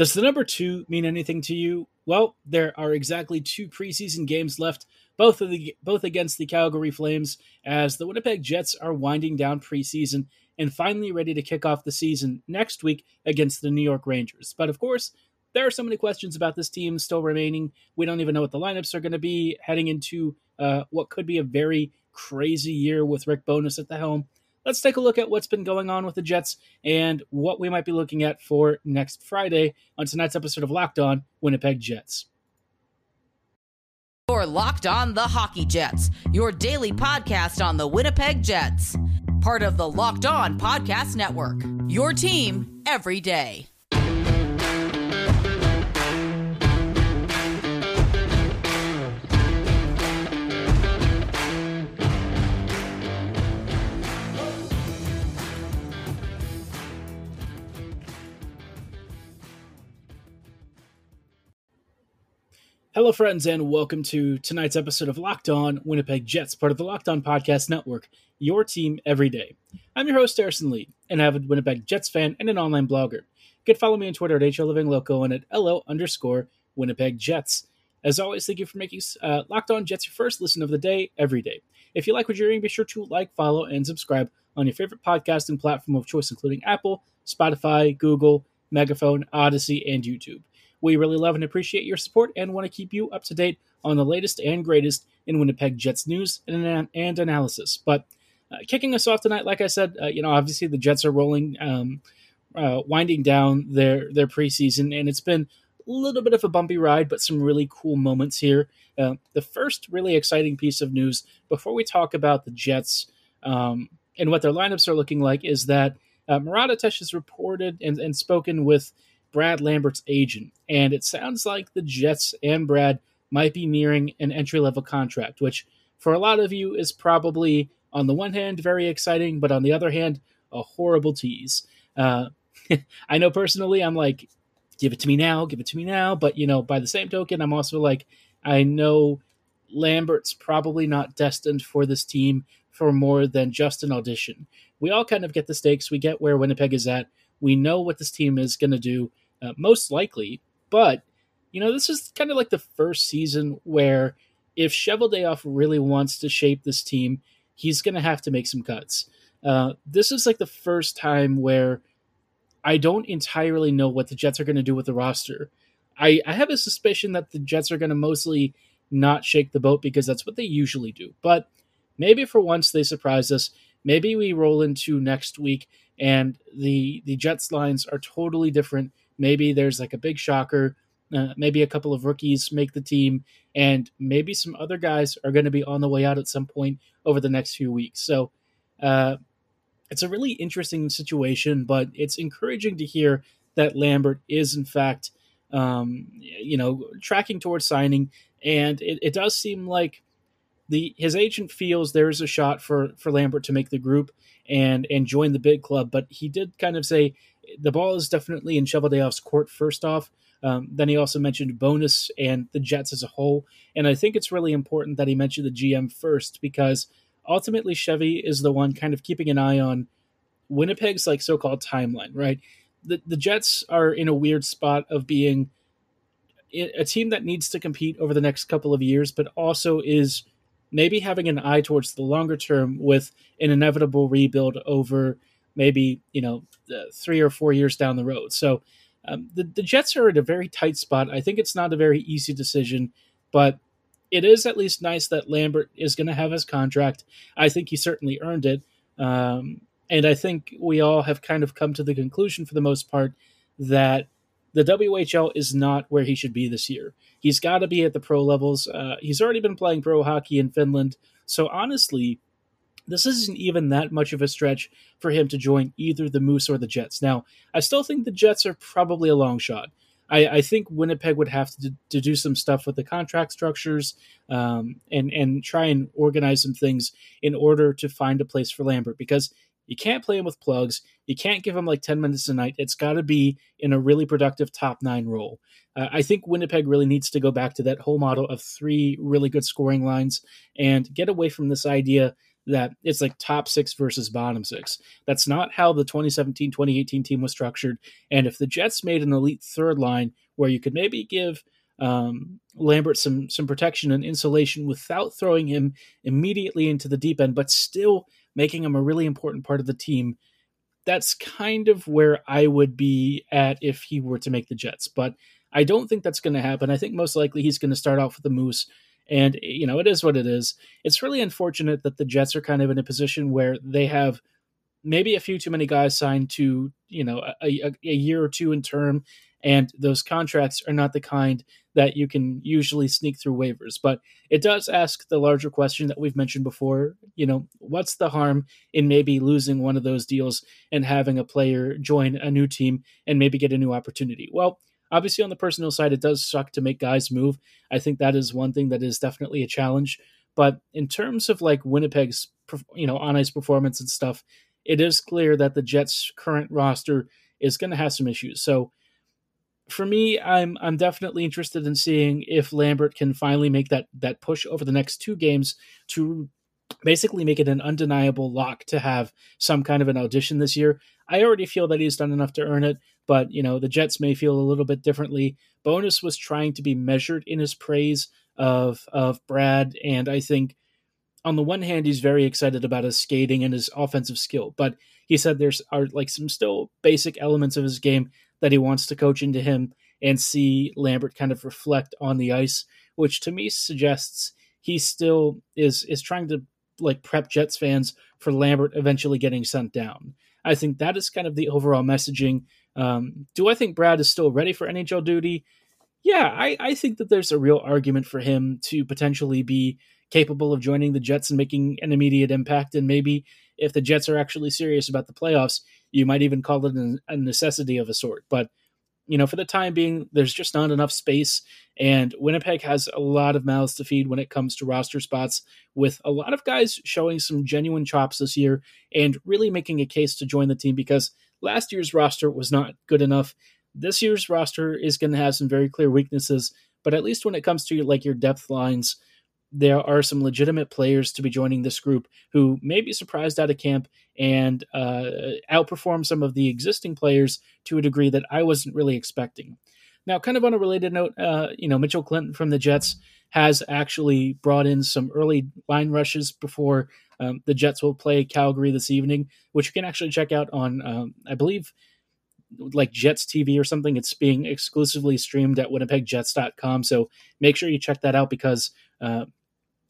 Does the number two mean anything to you? Well, there are exactly two preseason games left, both of the both against the Calgary Flames, as the Winnipeg Jets are winding down preseason and finally ready to kick off the season next week against the New York Rangers. But of course, there are so many questions about this team still remaining. We don't even know what the lineups are going to be heading into uh, what could be a very crazy year with Rick Bowness at the helm let's take a look at what's been going on with the Jets and what we might be looking at for next Friday on tonight's episode of Locked On Winnipeg Jets. You're Locked On the Hockey Jets, your daily podcast on the Winnipeg Jets. Part of the Locked On Podcast Network. Your team every day. Hello, friends, and welcome to tonight's episode of Locked On Winnipeg Jets, part of the Locked On Podcast Network, your team every day. I'm your host, Harrison Lee, an avid Winnipeg Jets fan and an online blogger. You can follow me on Twitter at HLivingLoco and at LO underscore Winnipeg Jets. As always, thank you for making uh, Locked On Jets your first listen of the day every day. If you like what you're hearing, be sure to like, follow, and subscribe on your favorite podcasting platform of choice, including Apple, Spotify, Google, Megaphone, Odyssey, and YouTube. We really love and appreciate your support and want to keep you up to date on the latest and greatest in Winnipeg Jets news and, and analysis. But uh, kicking us off tonight, like I said, uh, you know, obviously the Jets are rolling, um, uh, winding down their their preseason, and it's been a little bit of a bumpy ride, but some really cool moments here. Uh, the first really exciting piece of news before we talk about the Jets um, and what their lineups are looking like is that uh, Murat Ates has reported and, and spoken with Brad Lambert's agent, and it sounds like the Jets and Brad might be nearing an entry level contract, which for a lot of you is probably, on the one hand, very exciting, but on the other hand, a horrible tease. Uh, I know personally, I'm like, give it to me now, give it to me now. But, you know, by the same token, I'm also like, I know Lambert's probably not destined for this team for more than just an audition. We all kind of get the stakes, we get where Winnipeg is at. We know what this team is going to do uh, most likely. But you know, this is kind of like the first season where if Cheveldayoff really wants to shape this team, he's going to have to make some cuts. Uh, this is like the first time where I don't entirely know what the Jets are going to do with the roster. I, I have a suspicion that the Jets are going to mostly not shake the boat because that's what they usually do. But maybe for once they surprise us. Maybe we roll into next week and the the Jets lines are totally different Maybe there's like a big shocker. Uh, maybe a couple of rookies make the team, and maybe some other guys are going to be on the way out at some point over the next few weeks. So uh, it's a really interesting situation, but it's encouraging to hear that Lambert is, in fact, um, you know, tracking towards signing. And it, it does seem like the his agent feels there is a shot for for Lambert to make the group and and join the big club. But he did kind of say the ball is definitely in Cheveldayoff's court first off. Um, then he also mentioned Bowness and the Jets as a whole. And I think it's really important that he mentioned the GM first because ultimately Chevy is the one kind of keeping an eye on Winnipeg's like so-called timeline, right? The the Jets are in a weird spot of being a team that needs to compete over the next couple of years, but also is maybe having an eye towards the longer term with an inevitable rebuild over maybe you know three or four years down the road. So um, the the Jets are at a very tight spot. I think it's not a very easy decision, but it is at least nice that Lambert is going to have his contract. I think he certainly earned it, um, and I think we all have kind of come to the conclusion for the most part that the WHL is not where he should be this year. He's got to be at the pro levels. Uh, he's already been playing pro hockey in Finland, so honestly, this isn't even that much of a stretch for him to join either the Moose or the Jets. Now, I still think the Jets are probably a long shot. I, I think Winnipeg would have to, to do some stuff with the contract structures um, and and try and organize some things in order to find a place for Lambert because you can't play him with plugs. You can't give him like 10 minutes a night. It's got to be in a really productive top nine role. Uh, I think Winnipeg really needs to go back to that whole model of three really good scoring lines and get away from this idea that it's like top six versus bottom six. That's not how the 2017 2018 team was structured. And if the Jets made an elite third line where you could maybe give um, Lambert some some protection and insulation without throwing him immediately into the deep end, but still making him a really important part of the team. That's kind of where I would be at if he were to make the Jets, but I don't think that's going to happen. I think most likely he's going to start off with the Moose, and you know it is what it is. It's really unfortunate that the Jets are kind of in a position where they have maybe a few too many guys signed to you know a, a, a year or two in term, and those contracts are not the kind that you can usually sneak through waivers. But it does ask the larger question that we've mentioned before. You know, what's the harm in maybe losing one of those deals and having a player join a new team and maybe get a new opportunity? Well, obviously on the personal side, it does suck to make guys move. I think that is one thing that is definitely a challenge. But in terms of like Winnipeg's, you know, on ice performance and stuff, it is clear that the Jets' current roster is going to have some issues. So for me, I'm I'm definitely interested in seeing if Lambert can finally make that that push over the next two games to basically make it an undeniable lock to have some kind of an audition this year. I already feel that he's done enough to earn it, but you know the Jets may feel a little bit differently. Bowness was trying to be measured in his praise of of Brad, and I think on the one hand he's very excited about his skating and his offensive skill, but he said there's are like some still basic elements of his game that he wants to coach into him and see Lambert kind of reflect on the ice, which to me suggests he still is is trying to like prep Jets fans for Lambert eventually getting sent down. I think that is kind of the overall messaging. Um, do I think Brad is still ready for NHL duty? Yeah, I, I think that there's a real argument for him to potentially be capable of joining the Jets and making an immediate impact. And maybe if the Jets are actually serious about the playoffs, you might even call it a necessity of a sort. But you know, for the time being, there's just not enough space, and Winnipeg has a lot of mouths to feed when it comes to roster spots. With a lot of guys showing some genuine chops this year and really making a case to join the team because last year's roster was not good enough. This year's roster is going to have some very clear weaknesses, but at least when it comes to like your depth lines, there are some legitimate players to be joining this group who may be surprised out of camp and uh, outperform some of the existing players to a degree that I wasn't really expecting. Now, kind of on a related note, uh, you know, Mitchell Clinton from the Jets has actually brought in some early line rushes before um, the Jets will play Calgary this evening, which you can actually check out on, um, I believe, like Jets TV or something. It's being exclusively streamed at winnipegjets.com. So make sure you check that out because uh,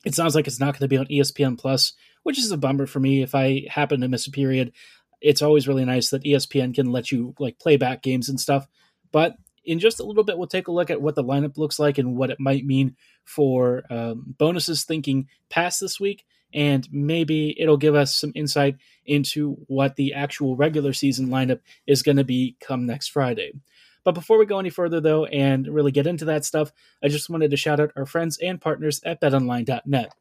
it sounds like it's not going to be on ESPN Plus, which is a bummer for me. If I happen to miss a period, it's always really nice that ESPN can let you like play back games and stuff. But in just a little bit, we'll take a look at what the lineup looks like and what it might mean for um, Bowness's thinking past this week. And maybe it'll give us some insight into what the actual regular season lineup is going to be come next Friday. But before we go any further, though, and really get into that stuff, I just wanted to shout out our friends and partners at betonline.net.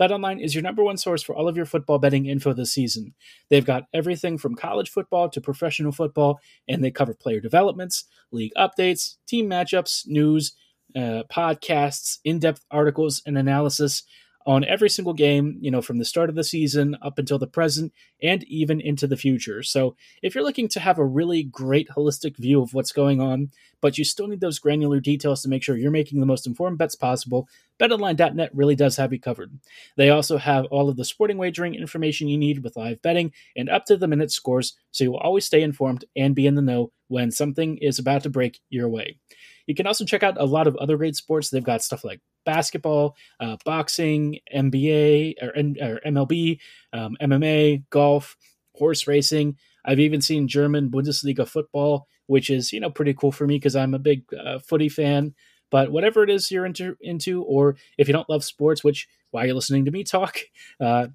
BetOnline is your number one source for all of your football betting info this season. They've got everything from college football to professional football, and they cover player developments, league updates, team matchups, news, uh, podcasts, in depth articles, and analysis on every single game, you know, from the start of the season up until the present and even into the future. So, if you're looking to have a really great holistic view of what's going on, but you still need those granular details to make sure you're making the most informed bets possible, betonline.net really does have you covered. They also have all of the sporting wagering information you need with live betting and up to the minute scores, so you will always stay informed and be in the know when something is about to break your way. You can also check out a lot of other great sports. They've got stuff like basketball, uh, boxing, NBA or, or MLB, um, MMA, golf, horse racing. I've even seen German Bundesliga football, which is you know pretty cool for me because I'm a big uh, footy fan. But whatever it is you're into, into, or if you don't love sports, which why you're listening to me talk, uh,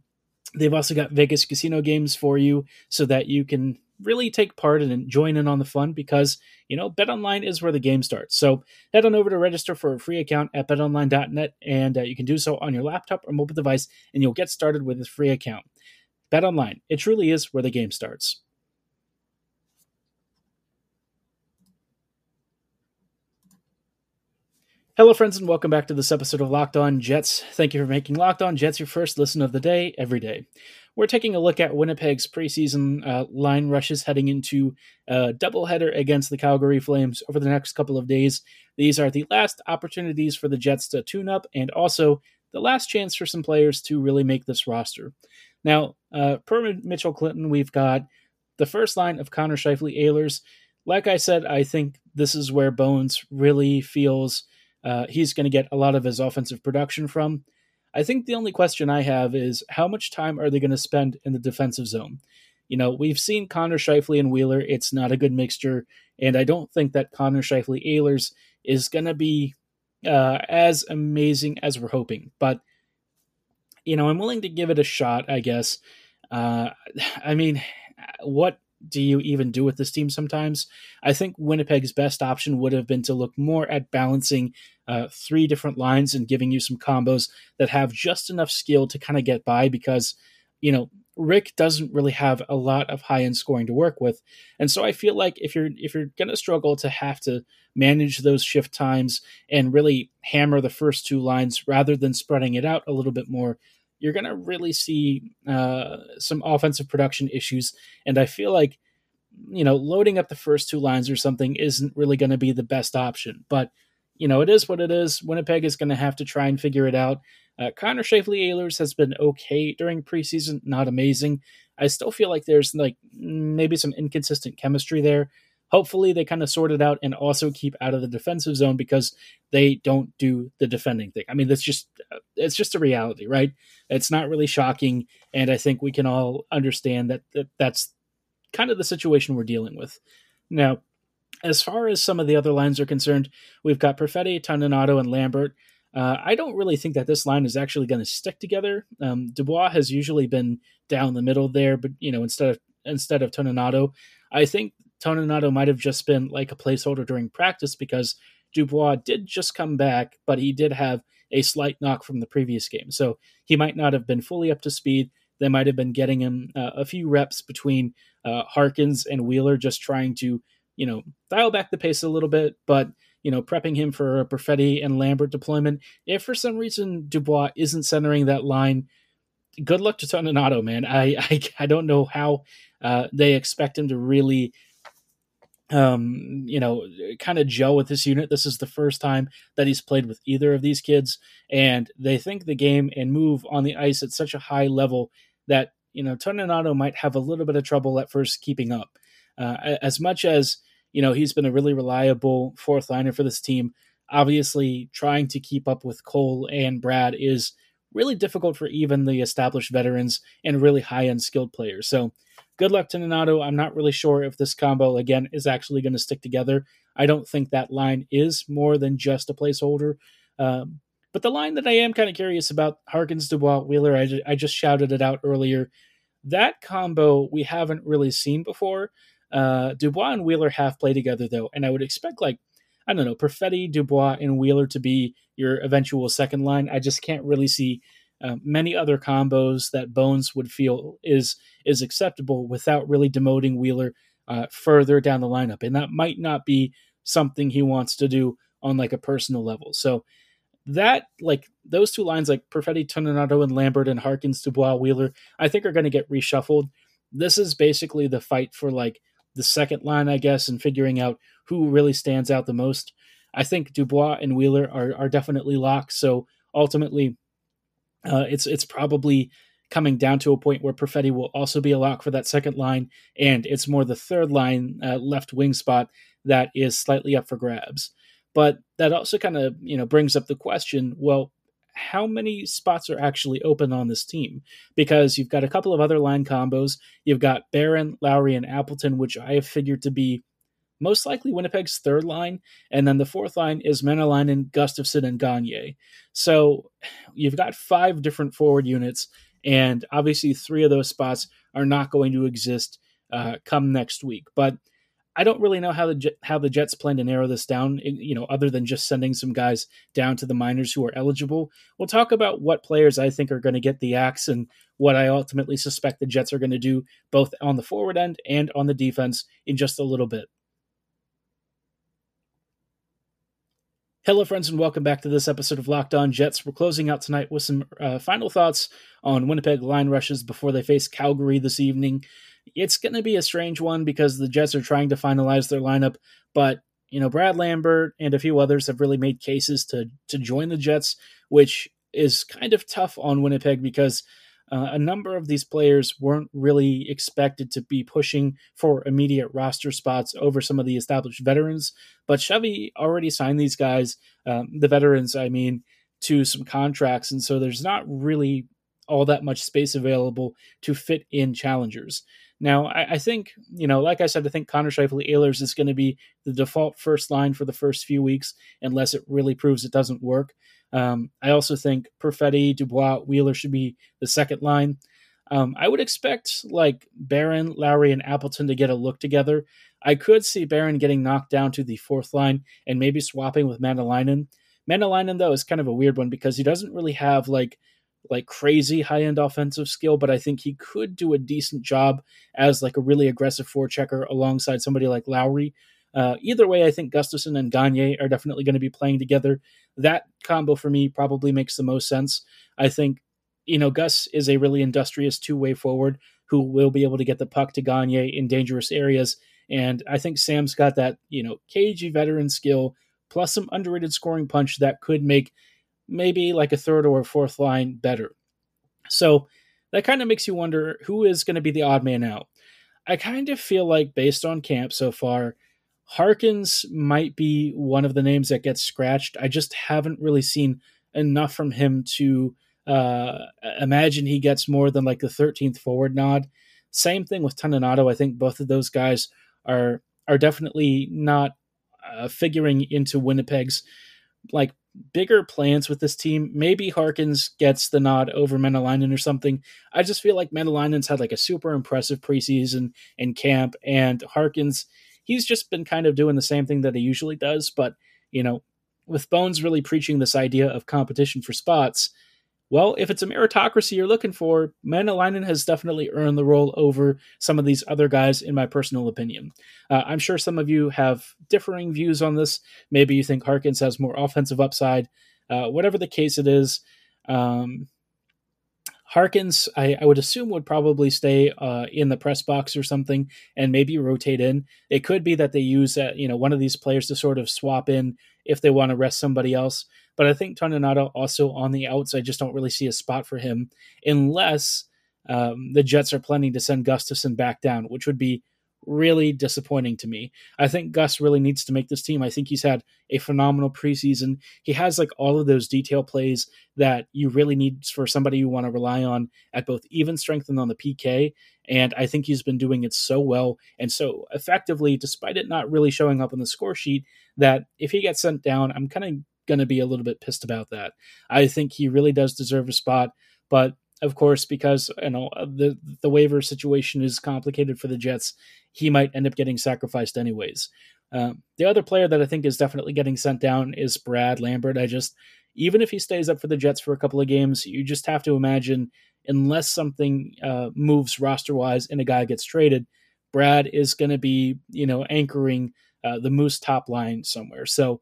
they've also got Vegas casino games for you so that you can really take part and join in on the fun because, you know, BetOnline is where the game starts. So head on over to register for a free account at betonline.net and uh, you can do so on your laptop or mobile device and you'll get started with a free account. BetOnline, it truly is where the game starts. Hello, friends, and welcome back to this episode of Locked On Jets. Thank you for making Locked On Jets your first listen of the day every day. We're taking a look at Winnipeg's preseason uh, line rushes heading into a doubleheader against the Calgary Flames over the next couple of days. These are the last opportunities for the Jets to tune up and also the last chance for some players to really make this roster. Now, uh, per Mitchell Clinton, we've got the first line of Connor Scheifele Ehlers. Like I said, I think this is where Bones really feels uh, he's going to get a lot of his offensive production from. I think the only question I have is how much time are they going to spend in the defensive zone? You know, we've seen Connor Scheifele and Wheeler. It's not a good mixture, and I don't think that Connor Scheifele Ehlers is going to be uh, as amazing as we're hoping. But you know, I'm willing to give it a shot. I guess. Uh, I mean, what do you even do with this team sometimes? I think Winnipeg's best option would have been to look more at balancing uh, three different lines and giving you some combos that have just enough skill to kind of get by because, you know, Rick doesn't really have a lot of high end scoring to work with. And so I feel like if you're if you're gonna struggle to have to manage those shift times and really hammer the first two lines rather than spreading it out a little bit more, you're going to really see uh, some offensive production issues. And I feel like, you know, loading up the first two lines or something isn't really going to be the best option. But, you know, it is what it is. Winnipeg is going to have to try and figure it out. Uh, Connor Scheifele Ehlers has been okay during preseason, not amazing. I still feel like there's like maybe some inconsistent chemistry there hopefully they kind of sort it out and also keep out of the defensive zone because they don't do the defending thing. I mean, that's just it's just a reality, right? It's not really shocking, and I think we can all understand that, that that's kind of the situation we're dealing with. Now, as far as some of the other lines are concerned, we've got Perfetti, Toninato, and Lambert. Uh, I don't really think that this line is actually going to stick together. Um, Dubois has usually been down the middle there, but you know instead of instead of Toninato, I think Toninato might have just been like a placeholder during practice because Dubois did just come back, but he did have a slight knock from the previous game. So he might not have been fully up to speed. They might have been getting him uh, a few reps between uh, Harkins and Wheeler, just trying to, you know, dial back the pace a little bit, but, you know, prepping him for a Perfetti and Lambert deployment. If for some reason Dubois isn't centering that line, good luck to Toninato, man. I, I, I don't know how uh, they expect him to really um, you know, kind of gel with this unit. This is the first time that he's played with either of these kids, and they think the game and move on the ice at such a high level that you know Toninato might have a little bit of trouble at first keeping up. Uh, as much as you know he's been a really reliable fourth liner for this team, obviously trying to keep up with Cole and Brad is really difficult for even the established veterans and really high end skilled players. So good luck to Nanato. I'm not really sure if this combo again is actually going to stick together. I don't think that line is more than just a placeholder. Um, but the line that I am kind of curious about, Harkins Dubois Wheeler, I, I just shouted it out earlier. That combo we haven't really seen before. Uh, Dubois and Wheeler have played together though, and I would expect like I don't know Perfetti, Dubois, and Wheeler to be your eventual second line. I just can't really see uh, many other combos that Bones would feel is is acceptable without really demoting Wheeler uh, further down the lineup, and that might not be something he wants to do on like a personal level. So that like those two lines like Perfetti, Toninato, and Lambert and Harkins, Dubois, Wheeler, I think are going to get reshuffled. This is basically the fight for like the second line, I guess, and figuring out who really stands out the most. I think Dubois and Wheeler are are definitely locked. So ultimately, uh, it's it's probably coming down to a point where Perfetti will also be a lock for that second line, and it's more the third line uh, left wing spot that is slightly up for grabs. But that also kind of you know brings up the question: well, how many spots are actually open on this team? Because you've got a couple of other line combos. You've got Barron, Lowry, and Appleton, which I have figured to be most likely Winnipeg's third line, and then the fourth line is Maenalanen, Gustafsson, and Gagner. So you've got five different forward units, and obviously three of those spots are not going to exist uh, come next week. But I don't really know how the how the Jets plan to narrow this down. You know, other than just sending some guys down to the minors who are eligible. We'll talk about what players I think are going to get the axe and what I ultimately suspect the Jets are going to do both on the forward end and on the defense in just a little bit. Hello, friends, and welcome back to this episode of Locked On Jets. We're closing out tonight with some uh, final thoughts on Winnipeg line rushes before they face Calgary this evening. It's going to be a strange one because the Jets are trying to finalize their lineup, but you know Brad Lambert and a few others have really made cases to to join the Jets, which is kind of tough on Winnipeg because uh, a number of these players weren't really expected to be pushing for immediate roster spots over some of the established veterans. But Chevy already signed these guys, um, the veterans, I mean, to some contracts. And so there's not really all that much space available to fit in challengers. Now, I, I think, you know, like I said, I think Connor Scheifele Ehlers is going to be the default first line for the first few weeks, unless it really proves it doesn't work. Um, I also think Perfetti, Dubois, Wheeler should be the second line. Um, I would expect like Barron, Lowry, and Appleton to get a look together. I could see Barron getting knocked down to the fourth line and maybe swapping with Maenalanen. Maenalanen though is kind of a weird one because he doesn't really have like like crazy high end offensive skill, but I think he could do a decent job as like a really aggressive forechecker alongside somebody like Lowry. Uh, either way, I think Gustafsson and Gagner are definitely going to be playing together. That combo for me probably makes the most sense. I think, you know, Gus is a really industrious two way forward who will be able to get the puck to Gagner in dangerous areas. And I think Sam's got that, you know, cagey veteran skill plus some underrated scoring punch that could make maybe like a third or a fourth line better. So that kind of makes you wonder who is going to be the odd man out. I kind of feel like, based on camp so far, Harkins might be one of the names that gets scratched. I just haven't really seen enough from him to uh, imagine he gets more than like the 13th forward nod. Same thing with Toninato. I think both of those guys are are definitely not uh, figuring into Winnipeg's like bigger plans with this team. Maybe Harkins gets the nod over Maenalanen or something. I just feel like Maenalanen's had like a super impressive preseason and camp, and Harkins he's just been kind of doing the same thing that he usually does. But, you know, with Bones really preaching this idea of competition for spots, well, if it's a meritocracy you're looking for, Maenalanen has definitely earned the role over some of these other guys, in my personal opinion. Uh, I'm sure some of you have differing views on this. Maybe you think Harkins has more offensive upside. Uh, whatever the case it is, um, Harkins, I, I, would assume, would probably stay uh, in the press box or something, and maybe rotate in. It could be that they use uh, you know one of these players to sort of swap in if they want to rest somebody else. But I think Toninato also on the outs. I just don't really see a spot for him unless um, the Jets are planning to send Gustafsson back down, which would be really disappointing to me. I think Gus really needs to make this team. I think he's had a phenomenal preseason. He has like all of those detail plays that you really need for somebody you want to rely on at both even strength and on the PK. And I think he's been doing it so well and so effectively, despite it not really showing up on the score sheet, that if he gets sent down, I'm kind of going to be a little bit pissed about that. I think he really does deserve a spot, but of course, because you know the the waiver situation is complicated for the Jets, he might end up getting sacrificed anyways. Uh, the other player that I think is definitely getting sent down is Brad Lambert. I just even if he stays up for the Jets for a couple of games, you just have to imagine unless something uh, moves roster wise and a guy gets traded, Brad is going to be you know anchoring uh, the Moose top line somewhere. So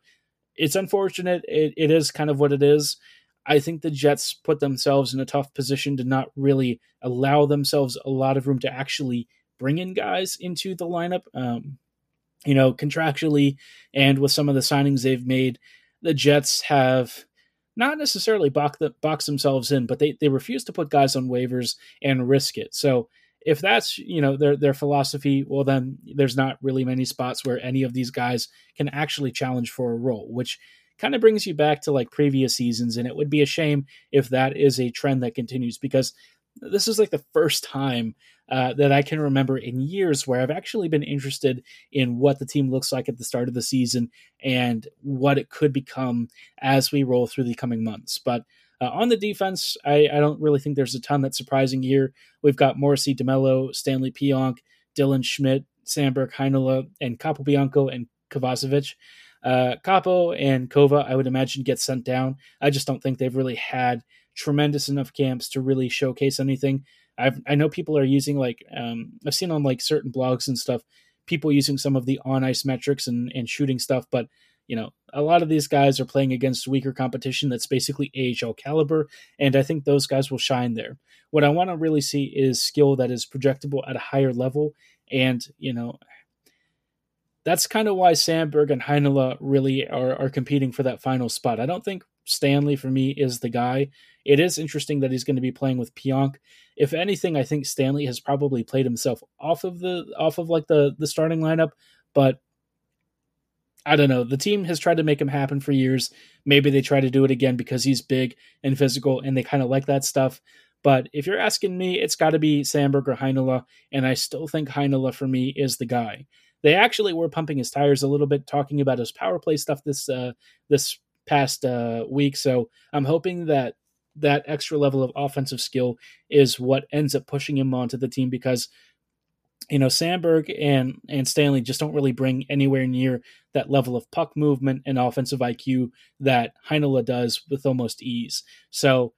it's unfortunate. It, it is kind of what it is. I think the Jets put themselves in a tough position to not really allow themselves a lot of room to actually bring in guys into the lineup. Um, you know, contractually and with some of the signings they've made, the Jets have not necessarily box, the, box themselves in, but they, they refuse to put guys on waivers and risk it. So if that's you know their their philosophy, well then there's not really many spots where any of these guys can actually challenge for a role, which kind of brings you back to like previous seasons. And it would be a shame if that is a trend that continues because this is like the first time uh, that I can remember in years where I've actually been interested in what the team looks like at the start of the season and what it could become as we roll through the coming months. But uh, on the defense, I, I, don't really think there's a ton that's surprising here. We've got Morrissey, DeMelo, Stanley Pionk, Dillon Schmidt, Samberg, Heinola, and Capobianco and Kovacevic. Uh, Capo and Kova, I would imagine, get sent down. I just don't think they've really had tremendous enough camps to really showcase anything. I've, I know people are using like um, I've seen on like certain blogs and stuff, people using some of the on ice metrics and, and shooting stuff, but you know, a lot of these guys are playing against weaker competition that's basically AHL caliber, and I think those guys will shine there. What I want to really see is skill that is projectable at a higher level, and you know, that's kind of why Samberg and Heinola really are, are competing for that final spot. I don't think Stanley for me is the guy. It is interesting that he's going to be playing with Pionk. If anything, I think Stanley has probably played himself off of the off of like the the starting lineup, but I don't know. The team has tried to make him happen for years. Maybe they try to do it again because he's big and physical and they kind of like that stuff. But if you're asking me, it's got to be Samberg or Heinola, and I still think Heinola for me is the guy. They actually were pumping his tires a little bit, talking about his power play stuff this uh, this past uh, week. So I'm hoping that that extra level of offensive skill is what ends up pushing him onto the team because you know Samberg and and Stanley just don't really bring anywhere near that level of puck movement and offensive IQ that Heinola does with almost ease. So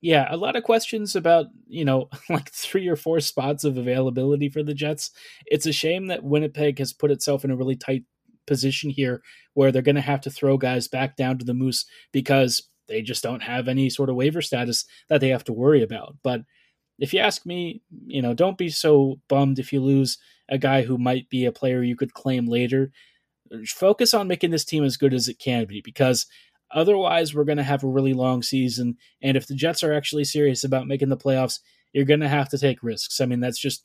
yeah, a lot of questions about, you know, like three or four spots of availability for the Jets. It's a shame that Winnipeg has put itself in a really tight position here where they're going to have to throw guys back down to the Moose because they just don't have any sort of waiver status that they have to worry about. But if you ask me, you know, don't be so bummed if you lose a guy who might be a player you could claim later. Focus on making this team as good as it can be because otherwise we're going to have a really long season. And if the Jets are actually serious about making the playoffs, you're going to have to take risks. I mean, that's just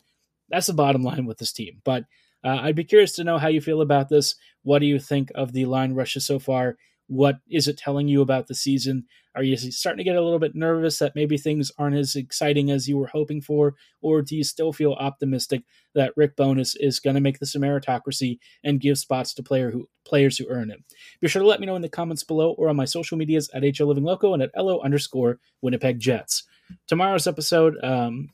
that's the bottom line with this team. But uh, I'd be curious to know how you feel about this. What do you think of the line rushes so far? What is it telling you about the season? Are you starting to get a little bit nervous that maybe things aren't as exciting as you were hoping for? Or do you still feel optimistic that Rick Bowness is going to make this a meritocracy and give spots to player who, players who earn it? Be sure to let me know in the comments below or on my social medias at HL Living Loco and at LO underscore Winnipeg Jets. Tomorrow's episode, um,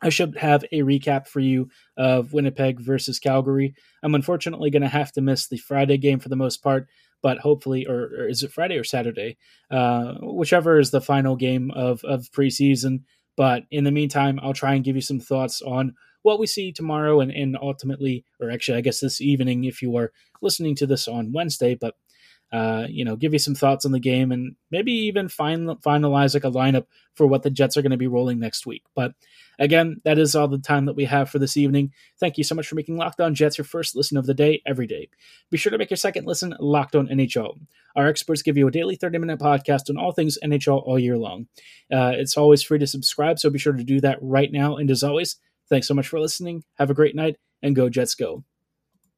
I should have a recap for you of Winnipeg versus Calgary. I'm unfortunately going to have to miss the Friday game for the most part but hopefully, or, or is it Friday or Saturday? Uh, whichever is the final game of, of preseason. But in the meantime, I'll try and give you some thoughts on what we see tomorrow and, and ultimately, or actually, I guess this evening if you are listening to this on Wednesday. But uh, you know, give you some thoughts on the game and maybe even final, finalize like a lineup for what the Jets are going to be rolling next week. But again, that is all the time that we have for this evening. Thank you so much for making Locked On Jets your first listen of the day every day. Be sure to make your second listen Locked On NHL. Our experts give you a daily 30 minute podcast on all things NHL all year long. Uh, it's always free to subscribe, so be sure to do that right now. And as always, thanks so much for listening. Have a great night and go Jets go.